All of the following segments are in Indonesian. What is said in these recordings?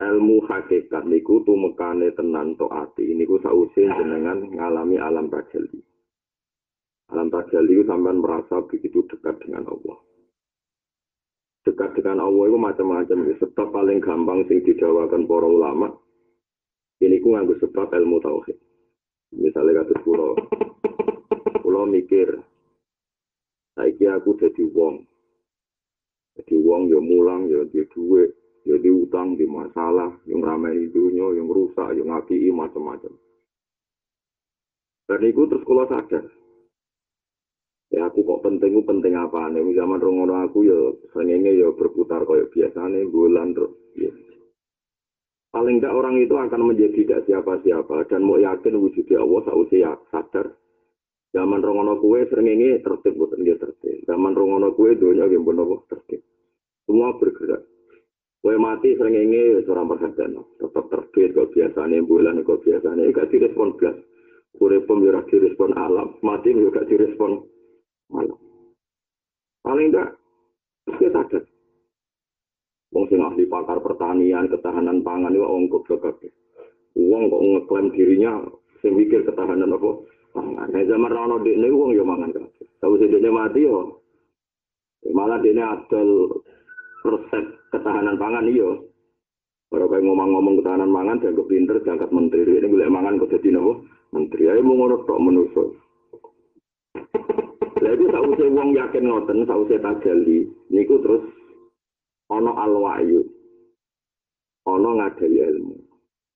ilmu hakikat niku tumekane tenan taati niku sausin jenengan ngalami alam tajalli. Alam tajalli itu sampean merasa begitu dekat dengan Allah. Dekat dengan Allah itu macam-macam. Sebab paling gampang sing dijawakan para ulama, ini ku nganggo sebab ilmu tauhid. Misalnya kata pulau, pulau mikir, saiki aku jadi wong. Jadi wong ya mulang, ya di duit, ya di utang, di masalah, yang ramai dunia, yang rusak, yang ngaki macam-macam. Dan itu terus kalau sadar, ya aku kok penting ku penting apa? Nih zaman rongono aku ya senengnya ya berputar kayak biasa nih bulan terus ya. paling tidak orang itu akan menjadi tidak siapa-siapa dan mau yakin wujudnya Allah sausia sadar. Zaman rongono kue senengnya tertib bukan dia tertib. Zaman rongono kue dunia yang benar tertib? Semua bergerak kue mati senengnya ya seorang perhatian tetap tertib kok biasanya bulan kok biasanya gak direspon belas Kure pun ya direspon alam, mati juga direspon malam. Paling enggak, kita sadar. Wong sing ahli pakar pertanian, ketahanan pangan itu wong goblok Uang kok ngeklaim dirinya sing mikir ketahanan apa? Pangan. Nah, zaman rono dekne wong yo mangan kabeh. Tahu sing mati yo. Malah dekne adol resep ketahanan pangan iyo. Baru kayak ngomong-ngomong ketahanan pangan, dianggap pinter, diangkat menteri. Ini boleh mangan kok jadi nopo menteri. Ayo mau ngono tok. Lah itu tak usah wong yakin ngoten, usah tajali. Niku terus ana alwayu. Ana ngadai ilmu.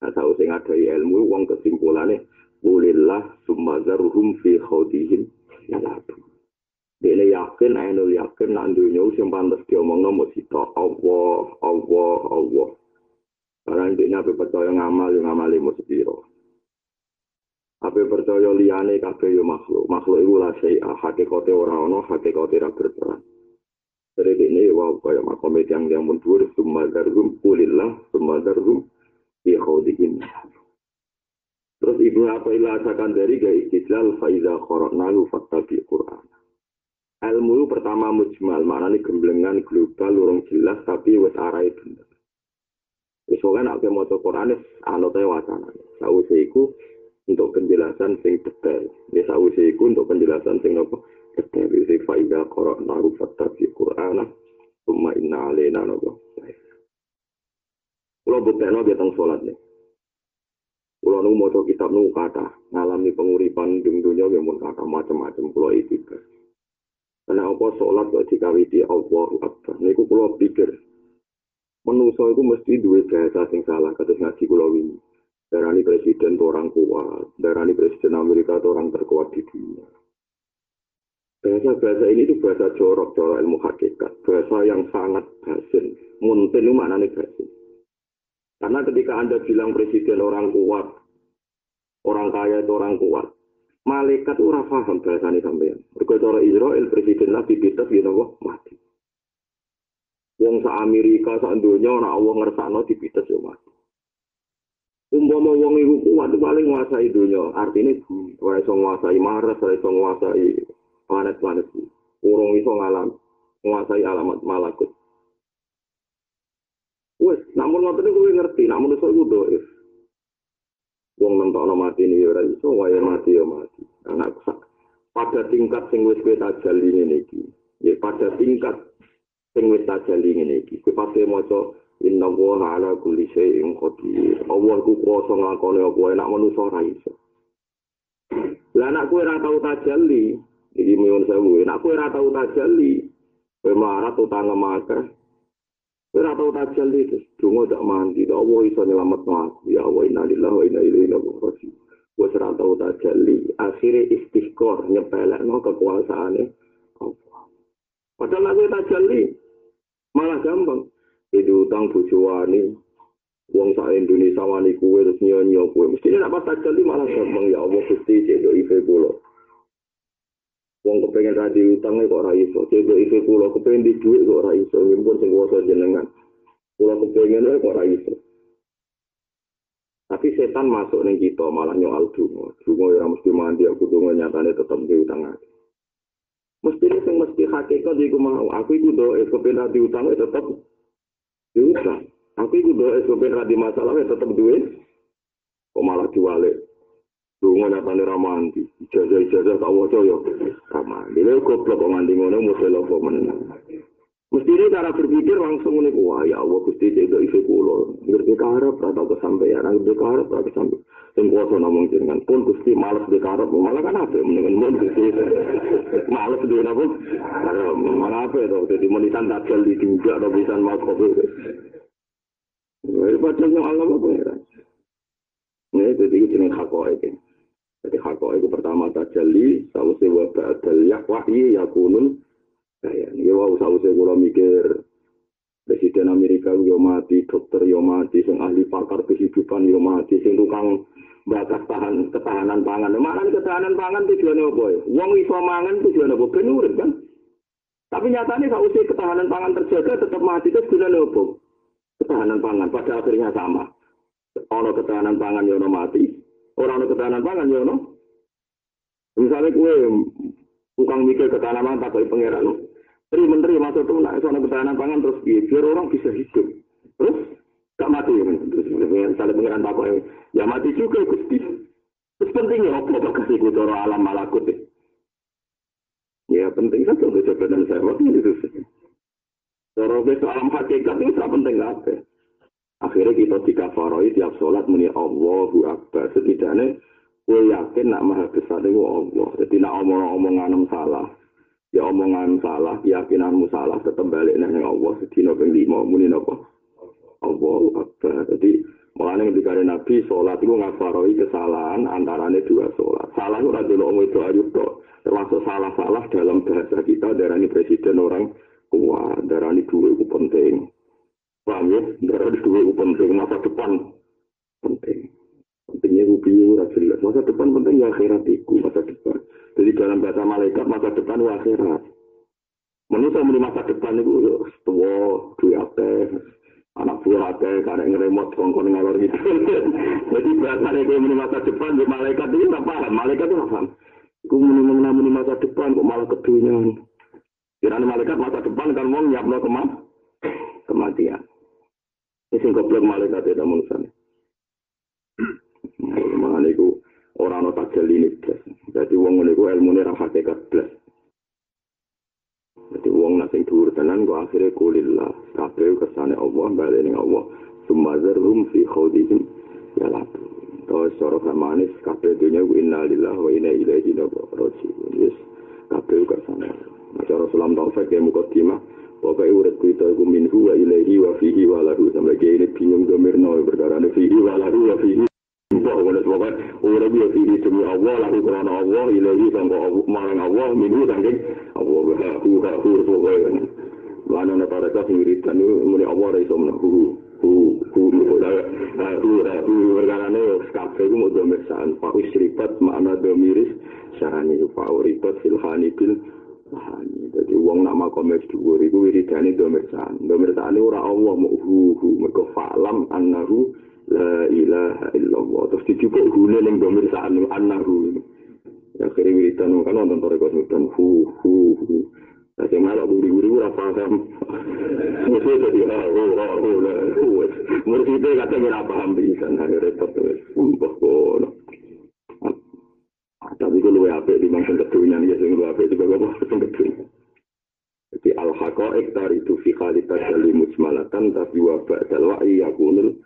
Nah, usah ngadai ilmu wong kesimpulane Ulillah summazaruhum fi khawdihim yalabu. Dene yakin, ainul yakin, nak dunia sing pantas diomongno mau sita Allah, Allah, Allah. Karena ini apa percaya ngamal, yang ngamal mau sepiro. Apa percaya liyane kabeh yo makhluk. Makhluk iku la sei hakikate ora ana, hakikate ora berperan. Dari ini wow kaya makom yang yang mundur summa darhum kulillah summa darhum fi khawdihim. Terus ibu apa asakan dari gaya istidlal faiza khoroknalu fattabi Qur'an. Ilmu pertama mujmal, mana nih gemblengan global, lurung jelas, tapi wes arai bener. Wis kan aku mau Quran anote wacana. Sausiku untuk penjelasan sing detail. Ya sawise iku untuk penjelasan sing apa? Detail sing faida qara'na fattabi Qur'ana summa inna alaina napa. Kulo buktekno dia teng salat nih. Kulo nu maca kitab nu kata ngalami penguripan di dunia yang pun kata macam-macam kulo itu. Karena apa sholat kok dikawiti Allah Akbar. Niku kulo pikir Menuso itu mesti duwe bahasa sing salah kados ngaji kulo wingi. Darani presiden itu orang kuat, darani presiden Amerika itu orang terkuat di dunia. Bahasa-bahasa ini itu bahasa jorok, jorok ilmu hakikat. Bahasa yang sangat basin. Muntin itu maknanya basin. Karena ketika Anda bilang presiden orang kuat, orang kaya itu orang kuat, malaikat ora paham bahasa ini sampean. Mergo cara Israel presiden Nabi Peter gitu mati. Wong sa Amerika sa dunia ana Allah ngersakno di Peter yo mati. umpama wong iku kuat paling nguasai dunia artinya ora iso nguasai Mars ora iso nguasai planet-planet urung iso ngalam nguasai alamat malakut wes namun ngoten kuwi ngerti namun iso iku doif wong nentokno mati ni ora iso wae mati ya mati anak pada tingkat sing wis kowe tajali ngene iki ya pada tingkat sing wis tajali ngene iki kowe pasti maca Inna wa ala kulli syai'in qadir. Allah ku kuwasa nglakoni apa enak manusa ora iso. Lah anak kowe ora tau tajalli, iki nyuwun sewu, nek kowe ora tau tajalli, kowe mlarat utang akeh. Ora tau tajalli terus donga dak mandi, Allah iso nyelametno aku. Ya Allah inna lillahi wa inna ilaihi raji'un. Kowe ora tau tajalli, akhire istighfar nyepelekno kekuasaane Allah. Padahal aku tajalli malah gampang. itu utang bojo wani wong sak Indonesia wani kuwe terus nyonyo kuwe mesti nek pas tajal malah gampang ya Allah Gusti cek do ife kula wong kepengen ra utang kok ora iso. Cek do ife kula kepengen di dhuwit kok ora iso. Ngimpun sing kuwasa jenengan. Kula kepengen kok ora iso. Tapi setan masuk ning kita malah nyoal dungo dungo ya mesti mandi aku dungo nyatane tetep di utang aku mesti ini sing mesti hakikat iku mau. Aku iku do kepengen di utang tetep diutang. Aku itu doa SOP radi masalah ya tetap duit. Kok malah diwalik. Dungo nyatane ramanti. Ijazah-ijazah tak waca ya. Ramanti. Lha goblok kok nganti ngono musil apa meneng. Mesti ini cara berpikir langsung ini, wah ya Allah, Gusti itu isi kulo. Ngerti karep, atau kesampaian, ngerti karep, atau kesampaian. Yang kuasa ngomong jenengan pun Gusti males di karep, malah kan apa? Mendingan mau Gusti males di apa? Malah apa itu? Jadi menisan tajal di juga, atau bisa mau kopi. Padahal yang Allah apa ya? Ini jadi jenis hakoi. Jadi hakoi itu pertama tajali, sausi wa ba'dal yakwahyi yakunun saya ini wow sausnya kalau mikir Presiden Amerika yo mati, dokter yo mati, sing ahli pakar kehidupan yo mati, sing tukang batas tahan ketahanan pangan. Mana ketahanan pangan tujuannya apa ya? Wong iso mangan tujuannya apa? Ben kan? Tapi nyatanya sausnya ketahanan pangan terjaga tetap mati itu tujuannya apa? Ketahanan pangan pada akhirnya sama. Ono ketahanan pangan yo mati, orang ketahanan pangan yo Misalnya kue tukang mikir ketahanan tak pangeran. Menteri menteri masuk tuh nak soal ketahanan pangan terus biar orang bisa hidup. Terus gak mati terus misalnya pengiran apa ya mati juga gusti. Terus pentingnya apa apa kasih kudo alam malakut ya. Ya penting saja untuk jabatan saya waktu itu. Kalau besok alam hakikat itu sangat penting apa? Akhirnya kita dikafaroi tiap sholat muni Allahu Akbar. Setidaknya gue yakin nak maha besar itu Allah. Jadi nak omong-omongan salah ya omongan salah, keyakinanmu salah, tetap balik nang Allah sedina ping 5 muni napa? Allah Akbar. Jadi Mulane ketika Nabi sholat itu ngafaroi kesalahan antaranya dua sholat. Salah itu ora delok itu ayu Termasuk salah-salah dalam bahasa kita darani presiden orang kuat, darani dua itu penting. Paham ya? Darani dua itu penting, masa depan penting. Pentingnya itu biar jelas. Masa depan penting ya akhirat itu, masa depan. Jadi dalam bahasa malaikat masa depan itu akhirat. Menurut saya masa depan itu tua, dua akeh, anak buah akeh, karena ngeremot kongkong ngalor gitu. Jadi bahasa itu muni masa depan, di malaikat itu nggak paham. Malaikat itu nggak paham. Aku muni masa depan kok malah kedunian. Kira malaikat masa depan kan mau nyiapno kemat kematian. Ini sing malaikat itu menurut saya. Mengenai itu orang no tajal ini blas. Jadi wong ngene ku ilmune ra hakikat blas. Jadi wong nasi dhuwur tenan kok akhire kulillah. Kabeh kesane Allah bali ning Allah. Sumazarhum fi khawdihim ya la. Terus cara manis kabeh dunya ku innalillahi wa inna ilaihi raji'un. Yes. Kabeh kesane. Nah, cara salam taufik ya mukadimah Pokoknya urut kita itu minhu wa ilaihi wa fihi wa lahu. Sampai kayak ini bingung domirno berdarah fihi wa lahu wa fihi mbok ngono pokoke ora biyo iki demi Allah lalu krana Allah ilahi sangko marang Allah minggu saking Allah ha hu ha hu pokoke mana ana para ka wiridan muni Allah ra iso menahu hu hu hu ha hu ra hu wergane kabeh ku modho mesan pak isripat makna domiris sarane pak uripat filhani bil Jadi uang nama komer dhuwur iku wiridane domirsan. Domirsan ora Allah mu hu hu mergo falam annahu la ilaha illallah terus dijupuk gune ning domir sa'anu annahu kiri wiridan kan nonton tore kos nudan hu hu hu Nah, sing malah buri-buri ora paham. Mesti jadi ha ho ho ho la hu. Mesti dia kata ora paham bisa nah repot wis. Mbah kono. Tapi kalau luwe apik di mangsa kedunya ya sing luwe apik juga kok sing kedunya. Jadi al-haqaiq taridu fi khalitat mujmalatan tapi wa ba'dal wa'i yakunul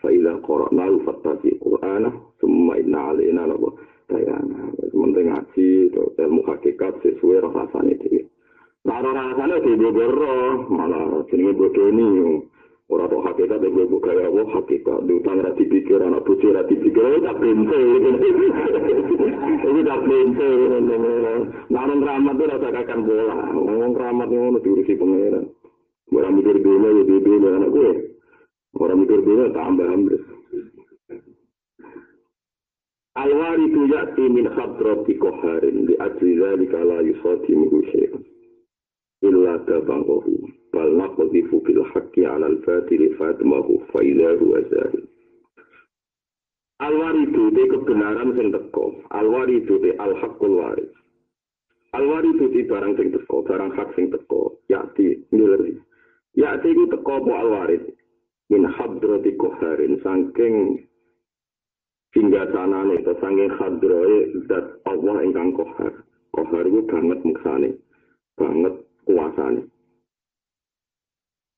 Faidah korok nalu fatasi Qur'an, semua inna alina nabo dayana. Sementara ngaji, ilmu hakikat sesuai rasanya itu. Nah, rasanya itu bogoro, malah jenis bodoh ini. Orang tua hakikat itu gue kaya apa hakikat. Di utang rati pikir, anak buci rati pikir, itu tak pintu. Itu tak. Nah, orang keramat itu rasa kakan bola. Orang keramat itu diurusi pengeran. Orang mikir dulu, ya dulu anak gue. Orang mikir dulu tambah ambles. Al-wari tu ya'ti min khadrati koharin di ajli dhalika la yusati mihu syai'an. Illa tabangahu. Bal naqdifu bil haqqi ala al-fatili fatmahu faidahu azahil. Al-wari itu di kebenaran sing teko. Al-wari itu di al-haqqul waris. Al-wari itu di barang sing teko, barang hak sing teko. Ya'ti, ngileri. Ya'ti itu teko po al-waris. Min hadrati koharin saking hingga sana nih saking hadroe dat Allah ingkang kohar. Kohar itu banget muksane banget kuasane.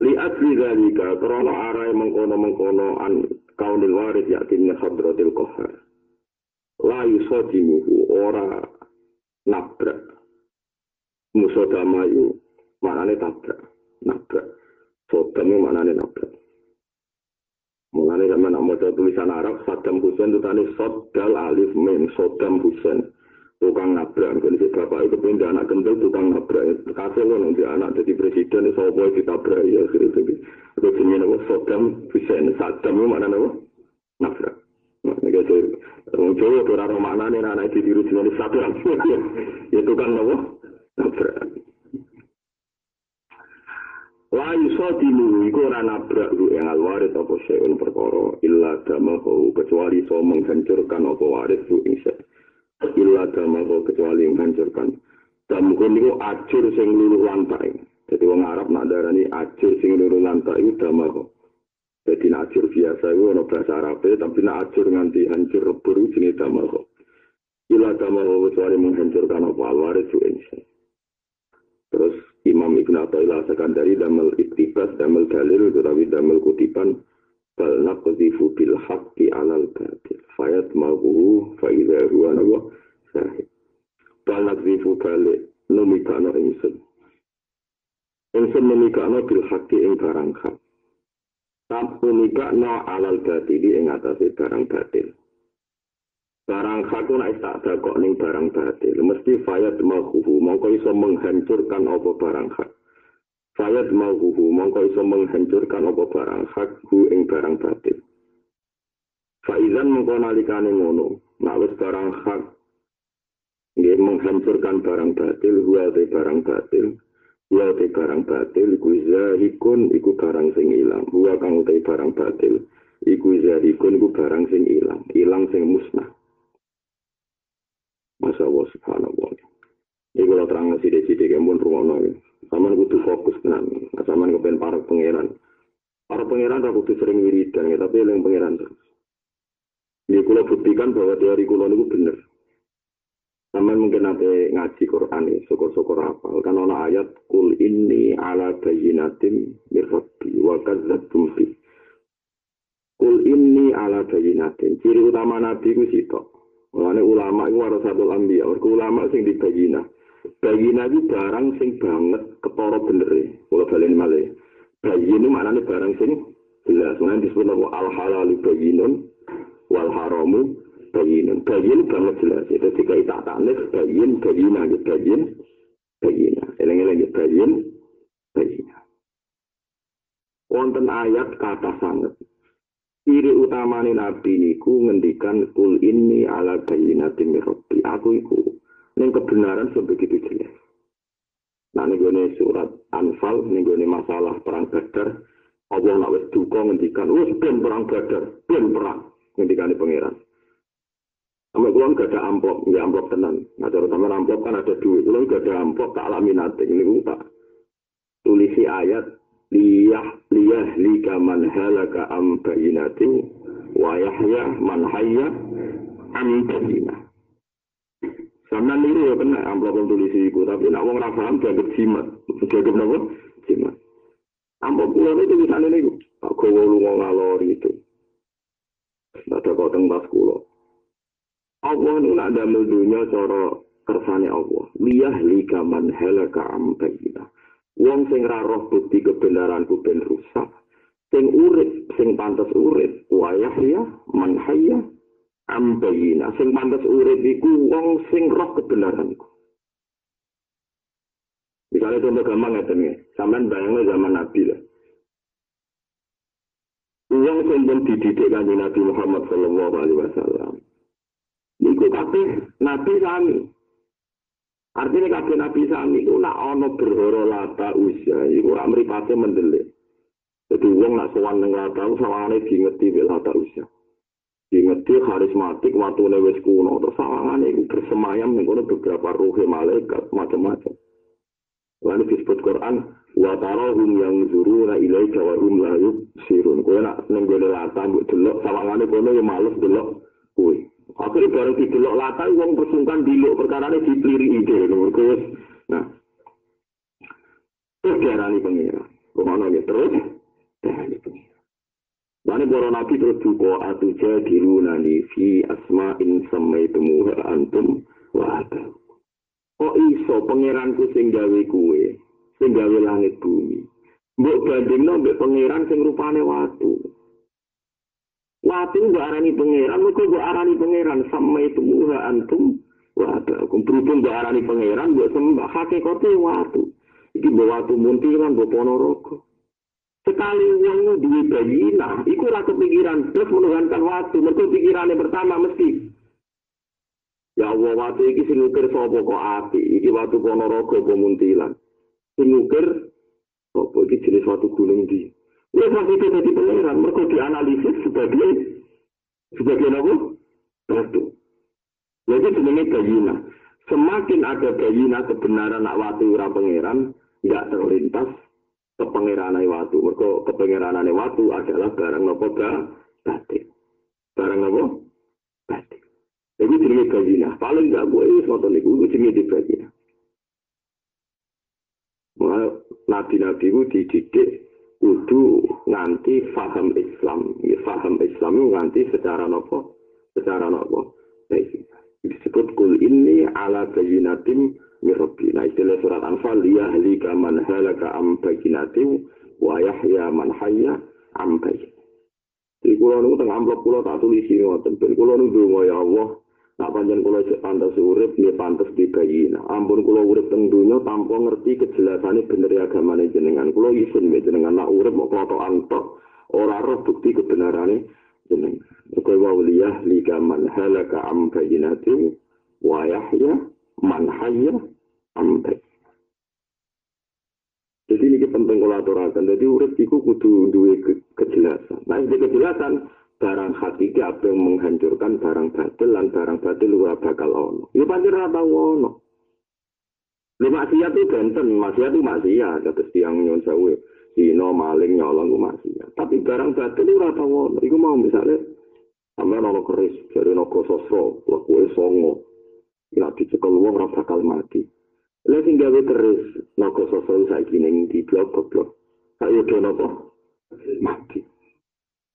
Lihat lidzalika krana arai mengkono-mengkono an kaunil warid yakin hadratil kohar. La yusadimuhu ora nabrak. Musodamayu maknane tabrak nabrak. Sodam maknane nabrak Mulane zaman nak maca tulisan Arab Saddam Hussein itu tadi Sodal Alif Mim Saddam Hussein tukang nabrak kan si bapak itu pindah anak kendel tukang nabrak kasih lo nanti anak jadi presiden itu kita ditabrak ya akhirnya itu itu jenis apa Saddam Hussein Saddam itu mana apa nabrak Nah, gitu. Wong Jawa ora maknane anak iki diru jenenge Saddam. ya tukang apa? Nabrak. La yusadimu iku ora nabrak lu yang alwaris apa syai'un perkara. Illa damahu kecuali so menghancurkan apa waris lu ing illa damahu kecuali menghancurkan. Damuhu niku acur sing luluh lantai. Jadi wong Arab nak darani acur sing luluh lantai itu damahu. Jadi nak acur biasa itu ada bahasa Arab tapi nak acur nganti hancur rebur jenis damahu. Illa damahu kecuali menghancurkan apa alwaris lu ing terus Imam Ibn Atta'illah dari damel iktibas, damel dalil, tetapi damel kutipan bal naqzifu bil haqqi alal batil fayat mabuhu fa'idha huwa nawa sahih. Bal naqzifu balik numikano insun insun numikano bil haqqi ing barang hak. Tak numikano alal batili ing atasi barang batil barang hakun nek tak kok ning barang batil. Mesti fayat mahuhu mongko iso menghancurkan apa barang hak. Fayat mahuhu mongko iso menghancurkan apa barang hak hu ing barang batil. Faizan mongko nalikane ngono. Wis barang hak nggih menghancurkan barang batil huwa te barang batil. Huwa te barang batil iku zahikun iku barang sing ilang. Huwa kang te barang batil iku zahikun iku barang sing ilang. Ilang sing musnah Masya Allah subhanallah. Ini kalau terang ngasih desi di kembun rumah ya. Sama kudu fokus tenan. Sama kepen para pangeran. Para pangeran aku tuh sering wiridan ya, tapi yang pangeran terus. Ini kalau buktikan bahwa teori kulo itu benar. Sama mungkin nanti ngaji Quran ya, syukur-syukur apa. Kan ada ayat, Kul ini ala bayinatim mirrabbi wa bi. Kul ini ala bayinatim. Ciri utama Nabi itu sitok. Mulane ulama iku satu anbiya, mergo ulama sing dibayina. Bayina itu barang sing banget ketara bener e. Kula balen malih. Bayin maknane barang sing jelas. Mulane disebut apa al halal bayinun wal haramu bayinun. Bayin banget jelas. Itu jika tak tanis bayin bayina gitu bayin bayina. Eleng-eleng gitu bayin bayina. Wonten ayat kata sangat ciri utama nabi niku ngendikan kul ini ala bayinati mirobi aku iku neng kebenaran sebegitu jelas nah nih surat anfal nih masalah perang badar Allah nak wes duka ngendikan wes ben perang badar ben perang ngendikan pangeran Sama kulon gak ada amplop, nggak amplop tenan. Nah, terutama amplop kan ada duit. Kulon gak ada amplop, tak alami nanti. Ini tak tulisi ayat liyah liyah lika man halaka am bayinati wa yahya man hayya am bayinah sama niru ya kena amplop tulis iku tapi nak wong ra paham dianggap jimat. Dianggap napa? Jimat. Amplop kula itu tulisane niku tak gowo lunga ngalor itu? Ada kok teng tas kula. Allah itu nak damel dunia cara kersane Allah. Liyah lika man halaka am bayinah Wong sing ra roh bukti kebenaranku ben rusak. Sing urip, sing pantas urip, wayah ya, man hayya, ambayina. Sing pantas urip iku wong sing roh kebenaranku. Misalnya contoh gampang ngeten ya, sampean bayangnya zaman Nabi lah. Uang sing pun dididik kanjeng Nabi Muhammad sallallahu alaihi wasallam. Niku kabeh Nabi sami. Artinya kabeh nabi sami itu nak ono berhoro lata usia, iku ora mripate mendelik. Jadi wong nak sowan ning lata sawangane diingeti bil lata usia. Diingeti karismatik watune wis kuno terus sawangane iku bersemayam ning kono beberapa ruh malaikat macam-macam. Lalu disebut Quran wa tarahum yang zuruna ilaika wa hum la yubsirun kowe nak nang gone lata mbok delok sawangane kono ya males delok kowe akhire bareng didelok lata wong persungkan diluk perkarane dipliri ide mergo nah terus diarani pengira kono ya terus diarani pengira Bani para nabi terus duka atuja dirunani fi asma'in samaitumuha antum wa Kok iso pangeranku sing gawe kuwe sing gawe langit bumi. Mbok bandingno mbek pangeran sing rupane watu. Watu mbok arani pangeran, mergo mbok arani pangeran sama itu muha antum watu. Berhubung mbok arani pangeran, mbok sembah hakikate watu. Iki mbok watu muntilan, mbok ponorogo. Sekali wong duwe bayina, iku ora kepikiran terus menuhankan waktu. Mergo pikirane pertama mesti Ya Allah, watu iki sing ngukir sapa kok ati? Iki watu ponorogo apa muntilan? pengukir apa iki jenis suatu gunung di ya sampai itu jadi pangeran mereka dianalisis sebagai sebagai apa? Batu. Jadi sebenarnya bayina semakin ada bayina kebenaran nak watu ura pangeran nggak terlintas ke pangeran watu mereka ke pangeran watu adalah barang nopo batik barang nopo batik jadi jenis bayina paling nggak boleh suatu niku itu jenis bayina nabi-nabi itu dididik kudu nganti faham Islam. Ya, faham Islam nganti secara nopo, secara nopo. disebut kul ini ala bayinatim mirabbi. Nah istilah surat Anfal liyahlika man halaka am bayinatim wa yahya man hayya am bayinatim. Jadi kulo niku tengah amplop kulo tak tulis ini ngoten. Kulo niku ya Allah, Nak panjang kula pantas urip, dia pantas dibayina. Ampun kula urip teng dunya tanpa ngerti kejelasane bener agamane jenengan. Kula isin mbek jenengan nak urip mau klotok antok ora roh bukti kebenarane jenengan. Kowe wa liyah liga man halaka am bayinatin wa yahya man hayya am Jadi ini penting aturakan. Jadi urip itu kudu duwe kejelasan. Nah, kejelasan barang hakiki apa yang menghancurkan barang batil dan barang batil ora bakal ono. Ya pasti ora tau ono. Lu maksiat itu benten, maksiat itu maksiat, kata tiang nyon sawe, sino maling nyolong itu maksiat. Tapi barang batil ora tau ono. Iku mau misalnya sampe ono keris, jare nogo sosro, lakuwe songo. Ila dicekel wong ora bakal mati. Lha sing gawe keris nogo sosro saiki ning di blok-blok. Saya nopo mati.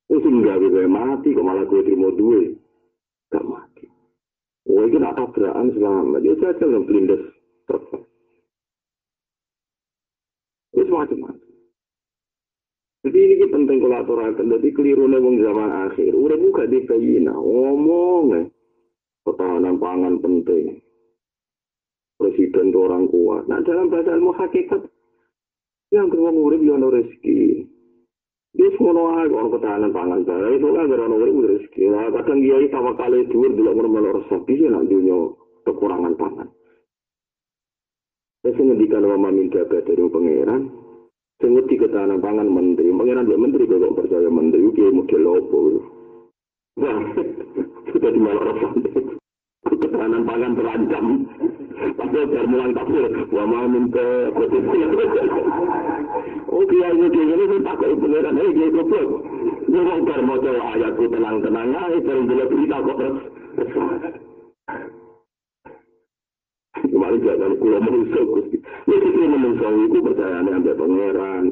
Wis gawe kowe mati kok malah kowe trimo duwe. Gak mati. Kowe iki nak tabrakan selamat. Ya saya yang blindes. Wis macam-macam. Jadi ini penting kalau aturakan. Jadi keliru nih wong zaman akhir. Udah buka di kayina. Ngomong. Pertahanan pangan penting. Presiden itu orang kuat. Nah dalam bahasa ilmu hakikat. Yang kedua murid yang rezeki. Wis ngono ae kok ketahanan pangan bae itu kan ora ono urip rezeki. Lah kadang kiai sama kali dhuwur delok ngono resep bisa nak dunya kekurangan pangan. Wis ngendikan wa minta dari pangeran, sing ngerti ketahanan pangan menteri, pangeran dua menteri kok percaya menteri iki model opo. Wah, sudah di malah. Ketahanan pangan terancam. Padahal baru mulang tafsir, wa minta Oh kiai ini kiai ini saya pakai pengiran, eh kiai goblok. Ini orang bar ayatku tenang-tenang aja, bareng dulu berita kok terus. Kemarin jangan kulo manusia gusti. Ya kita manusia itu percaya nih ambil pangeran.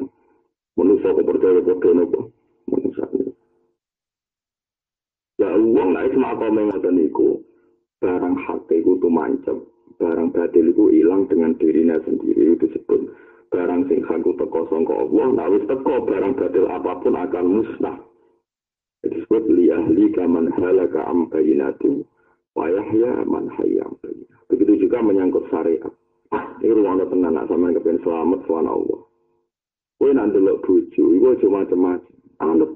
Manusia kok percaya bodoh nopo. Manusia Ya uang lah itu maka mengotan iku. Barang hati itu tuh mancap. Barang batil itu hilang dengan dirinya sendiri itu disebut barang sing haku teko sangka Allah, nah wis teko barang batil apa pun akan musnah. Disebut li ahli kaman halaka am bayinati wa yahya man hayya Begitu juga menyangkut syariat. Ini ruang tenan nak sama kepen selamat suan Allah. Kowe nak delok bojo, iku aja macam-macam. Anggap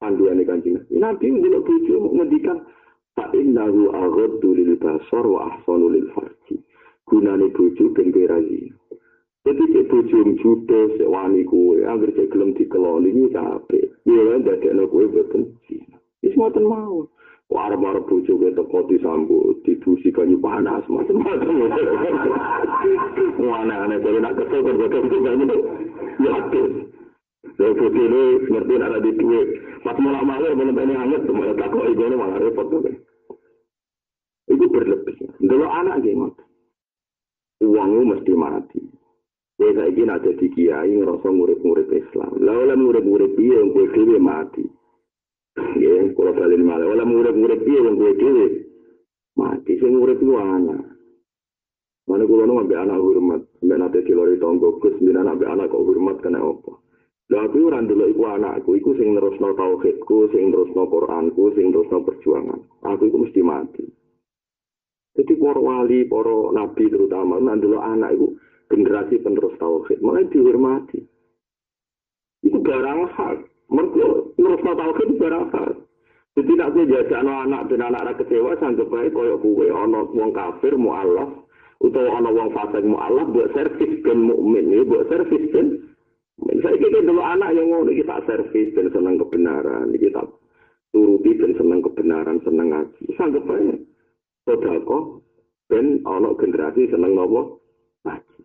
panduan ikan Nabi. Nabi delok bojo ngendikan fa innahu aghaddu lil basar wa ahsanu lil farji. Gunane bojo ben zina. Jadi cek bujum judes, cek wani kue, agar cek gelem dikeloni, ini capek. Dia kan dari anak kue betul. Ini semua mau. Warna-warna bujuk ke toko disambut, didusi banyu panas, macam-macam. Aneh, kalau nak kesel, kalau kesel, Yakin. Saya putih ini ngerti ada di duwe. Pas malah malah ini hangat, malah tak kok ini malah repot tuh. Itu berlebih. Dulu anak gimana? Uangmu mesti mati. Ya saya ingin ada di kiai ngerasa murid-murid Islam. Oleh murid-murid dia yang gue dewe mati. Ya, kalau balik malah. Oleh murid-murid dia yang gue dewe mati. Saya murid itu anak. Mana kulo nu ambek anak hormat, ambek nate dilori tonggo mbek anak ambek anak kok hormat kena apa? Lah aku ora ndelok iku anakku, iku sing nerusno tauhidku, sing nerusno Qur'anku, sing nerusno perjuangan. Aku iku mesti mati. Jadi para wali, para nabi terutama, ndelok anak iku generasi penerus tauhid, malah dihormati. Itu barang hak. Mergo nerusno tauhid barang hak. Jadi nak jajak anak dan anak kecewa, sanggup baik koyok kue, ono wong kafir, mu'alaf, utawa ana wong fasik mualaf buat servis ben mukmin buat servis ben saya kira dulu anak yang ngono kita servis dan senang kebenaran. Kita turuti dan senang kebenaran senang ngaji. Sanggup aja sodako ben ana generasi senang nopo ngaji.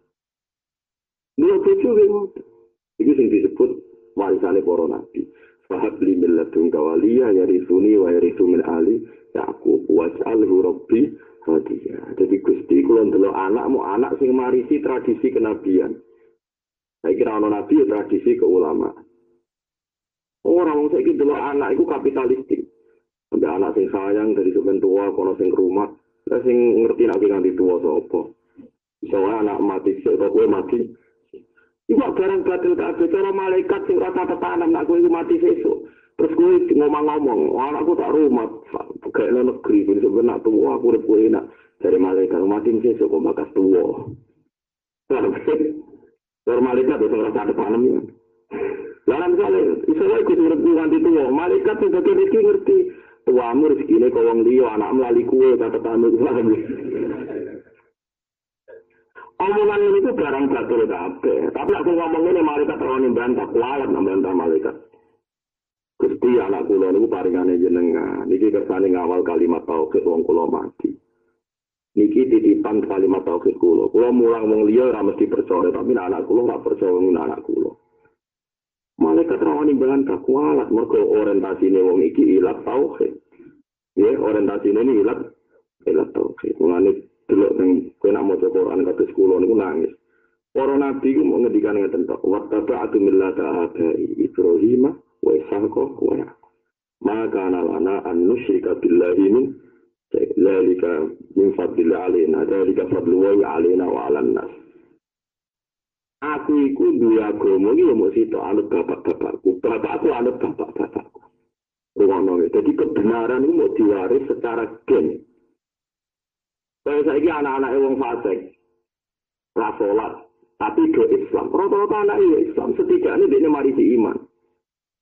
Dua cucu gitu itu yang disebut warisannya para nabi. Fahab li milladun kawaliya yarisuni wa yarisu min ali Ya'qub waj'alhu rabbi hadiya. Jadi Gusti kula ndelok anak mau anak sing marisi tradisi kenabian. Saya kira ono nabi ya tradisi keulamaan. Orang saya kira anak itu kapitalistik. Sampai anak sing sayang dari semen tua, kono sing rumah, lah sing ngerti nak nganti tua sapa. Soalnya anak mati, sebab gue mati, Iku barang batil kabeh cara malaikat sing rasa tetanam nak kowe mati sesuk. Terus gue ngomong-ngomong, anakku tak rumah, kayak negeri, jadi sebenarnya tua aku udah enak dari malaikat mati sesuk kok bakas tua. Dari malaikat itu rasa tetanam ya. Lalu misalnya, misalnya ikut urip nganti tua, malaikat dadi rezeki ngerti tuamu rezekine kok wong liya anak melali kue tak tetanam omongan ini itu barang batul kabeh. Tapi aku ngomong ini malaikat rawani bantah, kualat bantah malaikat. Gusti anak kula niku paringane jenengan. Niki kersane ngawal kalimat tauhid wong kula mati. Niki titipan kalimat tauhid kula. Kula mulang wong liya ora mesti percaya, tapi anak kula ora percaya wong anak kula. Malaikat rawani bantah kualat mergo orientasine wong iki ilat tauhid. Ya, orientasine ini ilat ilat tauhid. Mulane delok ning kowe nak maca Quran kados kula niku nangis. Para nabi ku mau ngendikan ngeten tok, wa tabatu millata abai Ibrahim wa Ishaq wa Yaqub. Maka lana an nusyrika billahi min zalika min fadli alaina, zalika fadlu wa alaina wa ala nas. Aku iku duwe agama iki mau sitok anut bapak-bapakku. Bapakku anut bapak-bapakku. Ruwono. Jadi kebenaran itu mau diwaris secara gen. Saya anak-anak wong fasik, rasolat, tapi ke Islam. Rata-rata anak Islam, setidaknya dia mari di iman.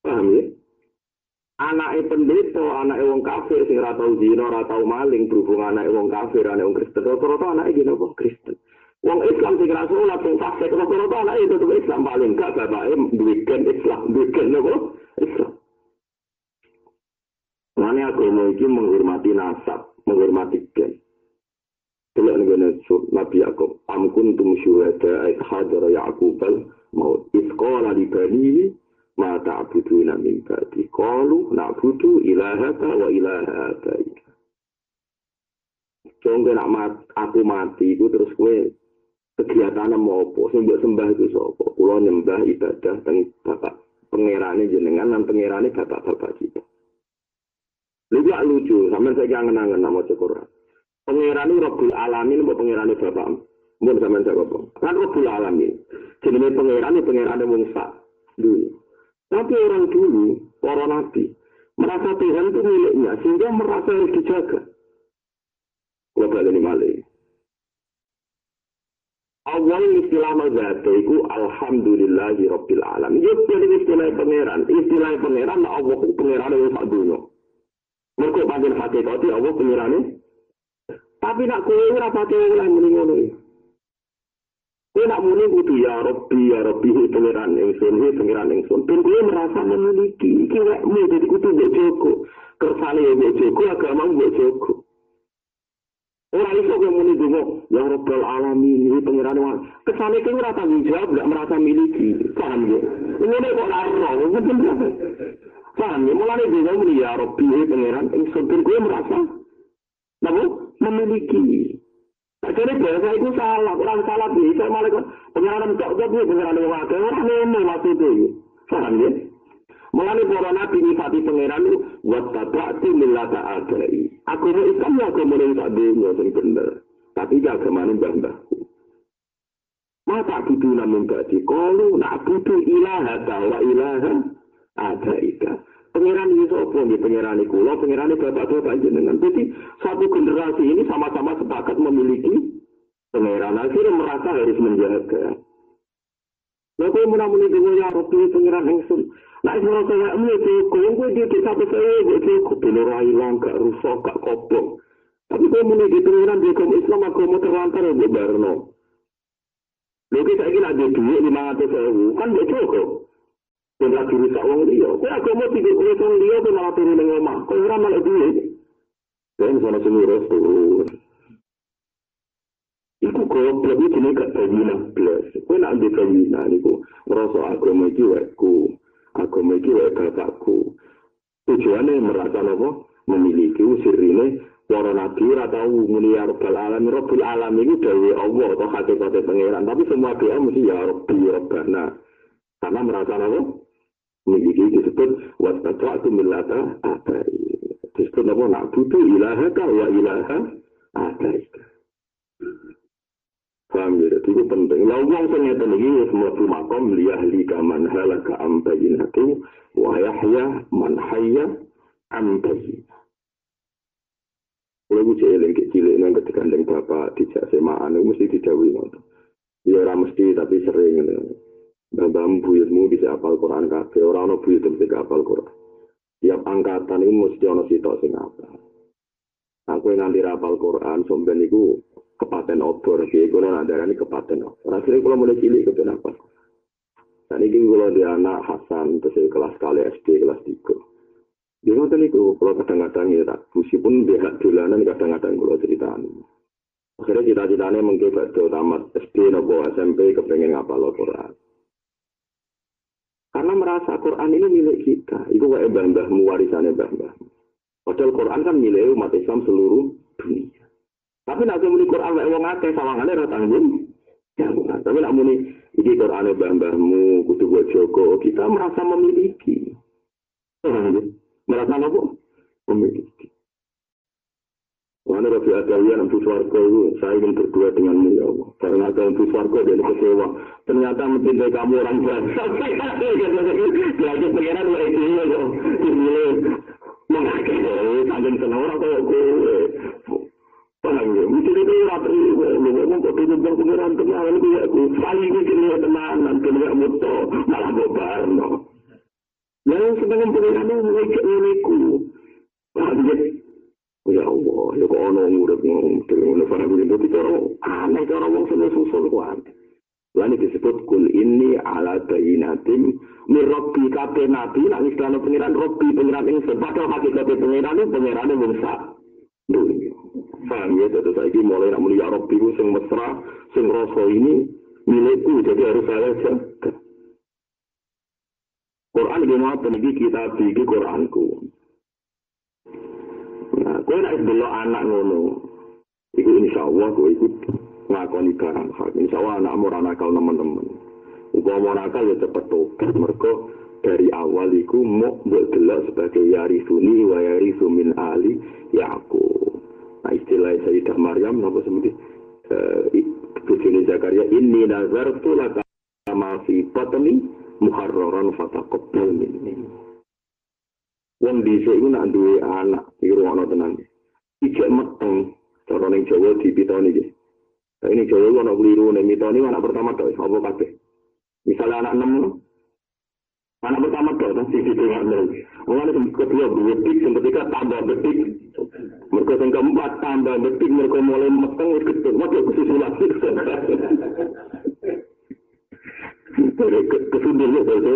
Paham ya? Anak pendeta, anak wong kafir, sing ratau zina, ratau maling, berhubung anak wong kafir, anak wong Kristen. Rata-rata anak gini apa? Kristen. Wong Islam sing rasolat, sing fasik, rata-rata anak itu tetap Islam. Paling gak bapaknya duikan Islam, duikan apa? Islam. Mana agama ini menghormati nasab, menghormati gen. Kula ngene Nabi Yakub, am kuntum syuhada ay hajar Yaqub maut. Isqala li banihi ma ta'buduna min ba'di. Qalu na'budu ilahaka wa ilaha abaika. Contoh nak mat, aku mati itu terus kue kegiatan mau apa sembah sembah itu sapa kula nyembah ibadah teng bapak pangerane jenengan dan pangerane bapak-bapak kita. Lucu lucu, sampean saya kangen-kangen nama Quran. Pangeran Rabbul Alamin, apa pangeran itu Bapak? Mungkin sama saya apa? Kan Rabbul Alamin. Jadi pangeran itu pangeran yang sak dulu. Tapi orang dulu, para nabi, merasa Tuhan itu miliknya, sehingga merasa harus dijaga. Balik ini malik. Awal istilah mazhatu itu Alhamdulillahi Rabbil Alamin. Itu jadi istilah pangeran. Istilah pangeran, Allah itu pangeran yang sak. Mereka panggil hakikatnya Allah pangeran Tapi nak kowe ora pati oleh muni ngono. Kowe nak muni kudu ya Rabbi ya Rabbi pangeran ingsun he pangeran ingsun. Ben kowe merasa memiliki iki wekmu dadi kudu mbok joko. Kersane mbok joko agama mbok joko. Ora iso kowe muni donga ya Rabbal alamin iki pangeran wong. Kesane kowe ora tanggung jawab gak merasa miliki. Paham ya? Ngene kok ora ero. Paham ya? Mulane donga muni ya Rabbi pangeran ingsun kowe merasa Napa? Memiliki. Jadi bahasa itu salah, orang salah bisa malah pengiran tok tok pengiran yang wakil orang ini maksudnya. Paham ya? Mulane para nabi nyifati pangeran itu wa tabatu millata adai. Aku mau Islam ya aku mau tak dunia sing bener. Tapi gak ke mana mbah-mbahku. Mata butuh namun gak dikolu, nak butuh ilaha wa ilaha adaika. Pangeran ini sopo itu, lo pangeran itu bapak-bapak jenengan. Jadi satu generasi ini sama-sama sepakat memiliki pangeran. Akhirnya merasa harus menjaga. Lah kowe mun namung iki ya pangeran ingsun. Lah iso ora kaya mu iki kowe kowe di desa saya iki kudu ora ilang gak rusak gak kobong. Tapi kowe mun iki pangeran di kom Islam aku mau terlantar ya barno. Lha iki saiki lagi duit 500.000 kan mbok cukup. Dan lagi rusak wong liya. Aku mau tidur kowe wong liya kowe malah turun ning omah. Kowe ora malah duit. Dan sana sini turun. Iku goblok iki jenenge gak bawina blas. Kowe nak ndek bawina niku ngrasa agama iki wekku. Agama iki wek bapakku. Tujuane merasa apa? Memiliki usirine para nabi ora tau muni ya rabbal alamin rabbul alamin iku dhewe Allah hakikate pangeran tapi semua doa mesti ya rabbi rabbana karena merasa apa memiliki disebut wasata'atu millata abai disebut apa nak butuh ilaha wa ilaha abai Paham ya, itu penting. Lah wong sing ngeten iki wis mlebu makom liyahli kaman halaka am bayinatu wa yahya man hayya am. Kalau gue cilik ke cilik nang ketika bapak dijak semaan mesti didawi. Ya ora mesti tapi sering. Mbah buyutmu bisa apal Quran kabeh, ora ono buyut mesti apal Quran. Tiap angkatan itu mesti ono sitok sing apal. Aku nganti rapal Quran, somben iku kepaten obor ki kula nak darani kepaten obor. Akhirnya kula mulai cilik ke apa dan ini kula di anak Hasan terus kelas kali SD kelas tiga. Di ngoten itu kalau kadang-kadang ya tak pun dia dolanan kadang-kadang kula ceritani akhirnya cita-citanya mungkin badhe tamat SD nopo SMP kepengen ngapal Quran karena merasa Quran ini milik kita itu kayak mbah-mbahmu warisannya padahal Quran kan milik umat Islam seluruh dunia tapi nak muni Quran lek wong akeh sawangane ora tanggung. Ya, tapi nak muni iki Quran mbah-mbahmu kudu buat Joko, kita merasa memiliki. Merasa apa? Memiliki. Mana Rabi Adawiyah nanti suarga itu, saya ingin berdua denganmu ya Allah. Karena ada nanti suarga dia kecewa. Ternyata mencintai kamu orang biasa. Belajar pengiran wa itu ya Allah. Dimilih. Mengakhiri, kangen senang orang kaya gue. Paham ya? Mesti itu ratri, ngomong kok turun bang pengiran kenal ya aku. Paling ini kini tenanan, kini ya muto, malah bobar no. Yang sebagian pengiran itu ngecek ngeniku. Paham ya? Ya Allah, ya kok ono ngurut ngomong, ngono paham ya? Itu cara aneh, cara wong seneng susul kuat. Lalu disebut kul ini ala bayinatim mirrobi kabe nabi nak istilahnya pengiran robi pengiran yang padahal hakikatnya pengiran itu pengiran yang sak dunia. Paham ya, saya ini mulai nak mulia Rabbi ku sing mesra, sing rasa ini milikku, jadi harus saya jaga. Quran mau ini kita bagi Quranku. Nah, kau nak belok anak ngono, itu insya Allah kau ikut ngakoni barang hak. Insya Allah anak mau nakal teman-teman. Gua mau nakal ya cepet tobat, mereka dari awal iku mau buat sebagai yarisuni wa yarisu min ali Yakub. Nah istilah Sayyidah Maryam apa seperti uh, Zakaria ini nazar tu laka ma fi batni muharraran fataqabbal minni. Wong dhisik iku nak duwe anak iki ruwono tenan. Iki meteng cara ning Jawa dipitoni iki. Nah, ini Jawa ono keliru ning mitoni anak pertama tok apa kabeh. Misalnya anak 6 Anak pertama tuh kan sisi tengah lagi. Orang itu kedua betik, yang ketiga tambah betik. Mereka yang keempat tambah betik, mereka mulai meteng itu ketut. Waktu kesusulan. Dari kesundurnya itu.